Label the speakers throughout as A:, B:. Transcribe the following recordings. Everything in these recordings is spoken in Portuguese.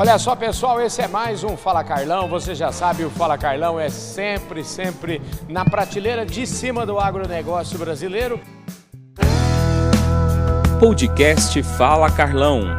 A: Olha só, pessoal, esse é mais um Fala Carlão. Você já sabe, o Fala Carlão é sempre, sempre na prateleira de cima do agronegócio brasileiro.
B: Podcast Fala Carlão.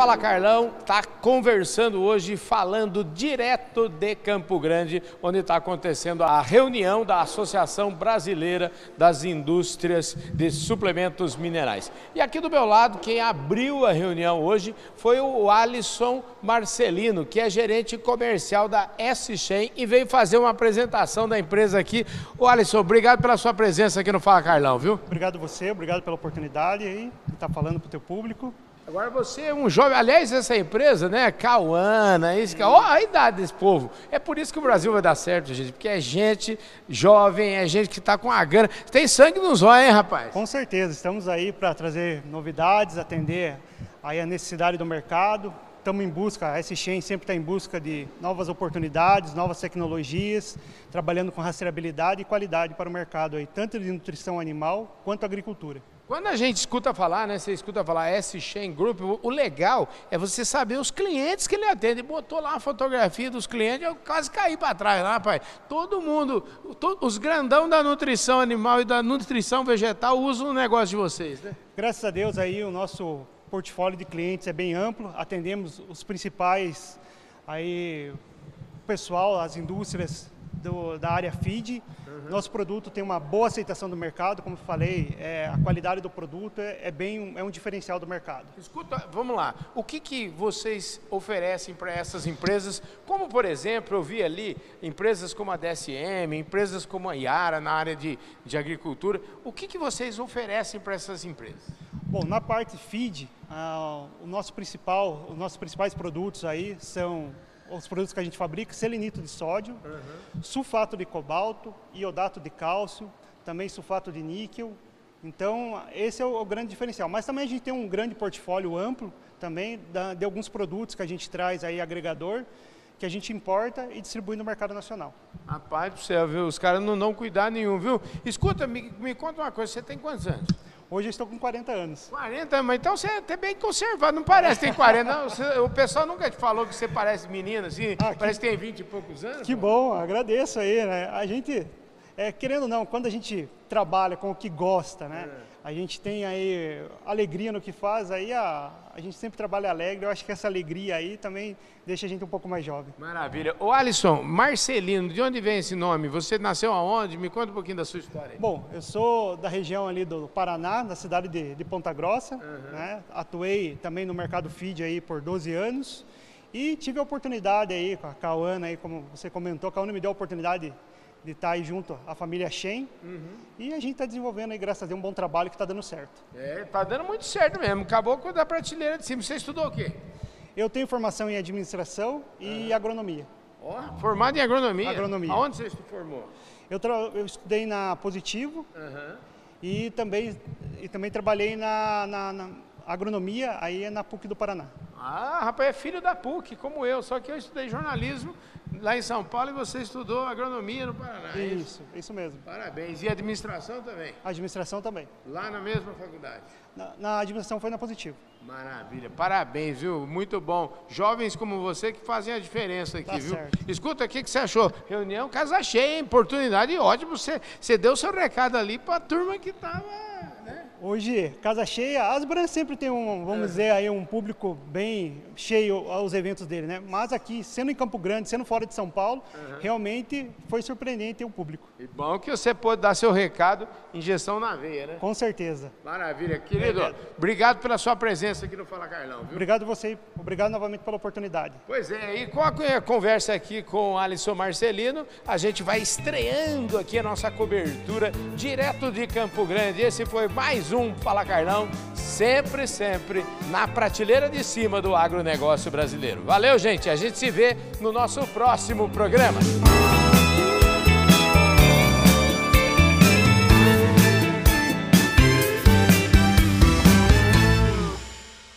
A: Fala Carlão está conversando hoje, falando direto de Campo Grande, onde está acontecendo a reunião da Associação Brasileira das Indústrias de Suplementos Minerais. E aqui do meu lado, quem abriu a reunião hoje foi o Alisson Marcelino, que é gerente comercial da S-Chain e veio fazer uma apresentação da empresa aqui. O Alisson, obrigado pela sua presença aqui no Fala Carlão, viu?
C: Obrigado você, obrigado pela oportunidade aí de estar falando para o teu público.
A: Agora você é um jovem, aliás, essa empresa, né? Cauana, isso, que, ó, a idade desse povo. É por isso que o Brasil vai dar certo, gente, porque é gente jovem, é gente que está com a gana. Tem sangue nos olhos, hein, rapaz?
C: Com certeza, estamos aí para trazer novidades, atender aí a necessidade do mercado. Estamos em busca, a S-Chain sempre está em busca de novas oportunidades, novas tecnologias, trabalhando com rastreabilidade e qualidade para o mercado aí, tanto de nutrição animal quanto agricultura.
A: Quando a gente escuta falar, né, você escuta falar S-Chain Group, o legal é você saber os clientes que ele atende. Botou lá a fotografia dos clientes, eu quase caí para trás lá, pai. Todo mundo, os grandão da nutrição animal e da nutrição vegetal usam o negócio de vocês, né?
C: Graças a Deus aí o nosso portfólio de clientes é bem amplo, atendemos os principais aí pessoal, as indústrias do, da área feed. Uhum. Nosso produto tem uma boa aceitação do mercado, como falei, é, a qualidade do produto é, é, bem é um diferencial do mercado.
A: Escuta, vamos lá. O que, que vocês oferecem para essas empresas? Como, por exemplo, eu vi ali empresas como a DSM, empresas como a Iara na área de, de agricultura. O que, que vocês oferecem para essas empresas?
C: Bom, na parte feed, ah, o nosso principal, os nossos principais produtos aí são os produtos que a gente fabrica, selenito de sódio, uhum. sulfato de cobalto, iodato de cálcio, também sulfato de níquel. Então, esse é o, o grande diferencial. Mas também a gente tem um grande portfólio amplo também da, de alguns produtos que a gente traz aí agregador, que a gente importa e distribui no mercado nacional.
A: Rapaz do céu, viu? Os caras não dão cuidado nenhum, viu? Escuta, me, me conta uma coisa, você tem quantos anos?
C: Hoje eu estou com 40 anos.
A: 40, mas então você é até bem conservado, não parece que tem 40. Não, você, o pessoal nunca te falou que você parece menina, assim, ah, parece que tem 20 e poucos anos.
C: Que bom, agradeço aí, né? A gente, é, querendo ou não, quando a gente trabalha com o que gosta, né? É a gente tem aí alegria no que faz, aí a, a gente sempre trabalha alegre, eu acho que essa alegria aí também deixa a gente um pouco mais jovem.
A: Maravilha. O Alisson, Marcelino, de onde vem esse nome? Você nasceu aonde? Me conta um pouquinho da sua história. Aí.
C: Bom, eu sou da região ali do Paraná, da cidade de, de Ponta Grossa, uhum. né? atuei também no mercado feed aí por 12 anos, e tive a oportunidade aí com a Cauana, aí, como você comentou, a Cauana me deu a oportunidade de estar aí junto à família Shen. Uhum. E a gente está desenvolvendo aí, graças a Deus, um bom trabalho que está dando certo.
A: É, está dando muito certo mesmo. Acabou com a prateleira de cima. Você estudou o quê?
C: Eu tenho formação em administração e uhum. agronomia.
A: Oh, formado em agronomia?
C: Agronomia.
A: Aonde você se formou?
C: Eu, eu estudei na Positivo uhum. e, também, e também trabalhei na, na, na agronomia, aí é na PUC do Paraná.
A: Ah, rapaz, é filho da PUC, como eu, só que eu estudei jornalismo lá em São Paulo e você estudou agronomia no Paraná.
C: É isso, isso, mesmo.
A: Parabéns. E administração também?
C: Administração também.
A: Lá na mesma faculdade?
C: Na, na administração foi na Positivo.
A: Maravilha, parabéns, viu? Muito bom. Jovens como você que fazem a diferença aqui,
C: tá
A: viu?
C: Certo.
A: Escuta, o que, que você achou? Reunião casa cheia, hein? Oportunidade ótima. Você, você deu seu recado ali para a turma que estava
C: Hoje, casa cheia, Asbran sempre tem um, vamos é. dizer aí, um público bem cheio aos eventos dele, né? Mas aqui, sendo em Campo Grande, sendo fora de São Paulo, uhum. realmente foi surpreendente o público.
A: E bom que você pode dar seu recado, injeção na veia, né?
C: Com certeza.
A: Maravilha. Querido, é, obrigado pela sua presença aqui no Fala Carlão, viu?
C: Obrigado você, obrigado novamente pela oportunidade.
A: Pois é, e com a conversa aqui com o Alisson Marcelino, a gente vai estreando aqui a nossa cobertura direto de Campo Grande. Esse foi um Fala Carlão, sempre, sempre na prateleira de cima do agronegócio brasileiro. Valeu, gente. A gente se vê no nosso próximo programa.